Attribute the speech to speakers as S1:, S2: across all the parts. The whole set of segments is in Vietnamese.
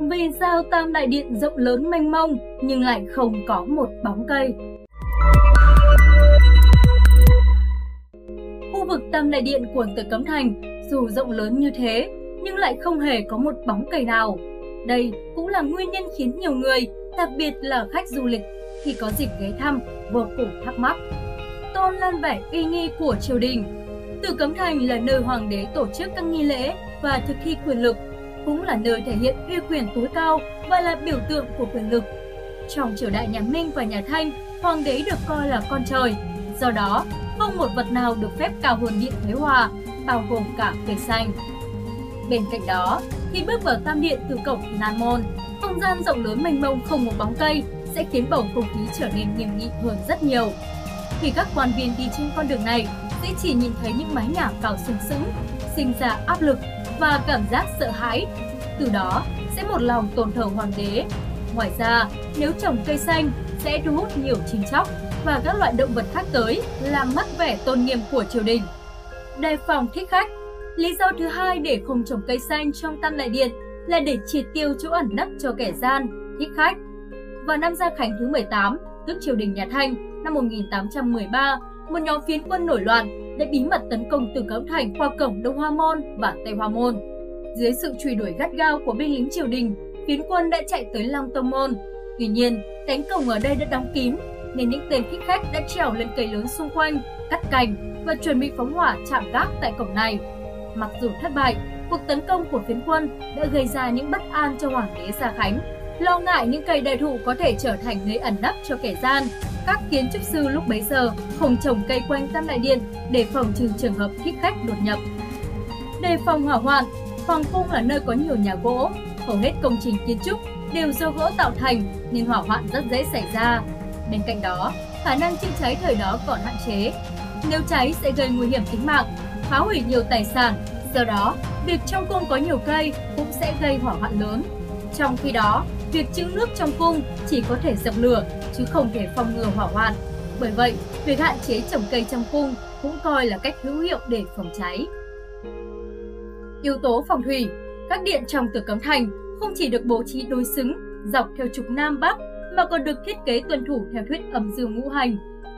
S1: Vì sao Tam Đại Điện rộng lớn mênh mông nhưng lại không có một bóng cây? Khu vực Tam Đại Điện của Tử Cấm Thành dù rộng lớn như thế nhưng lại không hề có một bóng cây nào. Đây cũng là nguyên nhân khiến nhiều người, đặc biệt là khách du lịch, khi có dịp ghé thăm vô cùng thắc mắc. Tôn lên vẻ uy nghi của triều đình. Tử Cấm Thành là nơi hoàng đế tổ chức các nghi lễ và thực thi quyền lực cũng là nơi thể hiện uy quyền tối cao và là biểu tượng của quyền lực. Trong triều đại nhà Minh và nhà Thanh, hoàng đế được coi là con trời. Do đó, không một vật nào được phép cao hơn điện Thái Hòa, bao gồm cả cây xanh. Bên cạnh đó, khi bước vào tam điện từ cổng Nan Môn, không gian rộng lớn mênh mông không một bóng cây sẽ khiến bầu không khí trở nên nghiêm nghị hơn rất nhiều. Khi các quan viên đi trên con đường này sẽ chỉ nhìn thấy những mái nhà cao sừng sững, sinh ra áp lực và cảm giác sợ hãi. Từ đó sẽ một lòng tôn thờ hoàng đế. Ngoài ra, nếu trồng cây xanh sẽ thu hút nhiều chim chóc và các loại động vật khác tới làm mất vẻ tôn nghiêm của triều đình. Đề phòng thích khách Lý do thứ hai để không trồng cây xanh trong tam đại điện là để triệt tiêu chỗ ẩn nấp cho kẻ gian, thích khách. Vào năm Gia Khánh thứ 18, tức triều đình nhà Thanh năm 1813, một nhóm phiến quân nổi loạn đã bí mật tấn công từ cấm thành qua cổng Đông Hoa Môn và Tây Hoa Môn. Dưới sự truy đuổi gắt gao của binh lính triều đình, phiến quân đã chạy tới Long Tông Môn. Tuy nhiên, cánh cổng ở đây đã đóng kín, nên những tên thích khách đã trèo lên cây lớn xung quanh, cắt cành và chuẩn bị phóng hỏa chạm gác tại cổng này. Mặc dù thất bại, cuộc tấn công của phiến quân đã gây ra những bất an cho Hoàng đế Gia Khánh, lo ngại những cây đại thụ có thể trở thành nơi ẩn nấp cho kẻ gian các kiến trúc sư lúc bấy giờ không trồng cây quanh tam đại điện để phòng trừ trường hợp thích khách đột nhập. Đề phòng hỏa hoạn, phòng cung là nơi có nhiều nhà gỗ, hầu hết công trình kiến trúc đều do gỗ tạo thành nên hỏa hoạn rất dễ xảy ra. Bên cạnh đó, khả năng chữa cháy thời đó còn hạn chế. Nếu cháy sẽ gây nguy hiểm tính mạng, phá hủy nhiều tài sản. Do đó, việc trong cung có nhiều cây cũng sẽ gây hỏa hoạn lớn. Trong khi đó, việc trữ nước trong cung chỉ có thể dập lửa chứ không thể phòng ngừa hỏa hoạn. Bởi vậy, việc hạn chế trồng cây trong cung cũng coi là cách hữu hiệu để phòng cháy. Yếu tố phòng thủy Các điện trong Tử Cấm Thành không chỉ được bố trí đối xứng dọc theo trục Nam Bắc mà còn được thiết kế tuân thủ theo thuyết âm dương ngũ hành.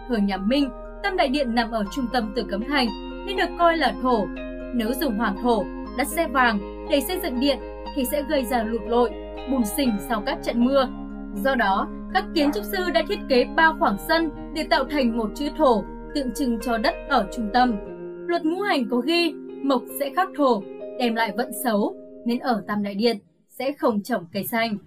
S1: Thời nhà Minh, tâm Đại Điện nằm ở trung tâm Tử Cấm Thành nên được coi là thổ. Nếu dùng hoàng thổ, đất xe vàng để xây dựng điện thì sẽ gây ra lụt lội, bùn sình sau các trận mưa. Do đó, các kiến trúc sư đã thiết kế ba khoảng sân để tạo thành một chữ thổ tượng trưng cho đất ở trung tâm. Luật ngũ hành có ghi mộc sẽ khắc thổ, đem lại vận xấu, nên ở Tam Đại Điện sẽ không trồng cây xanh.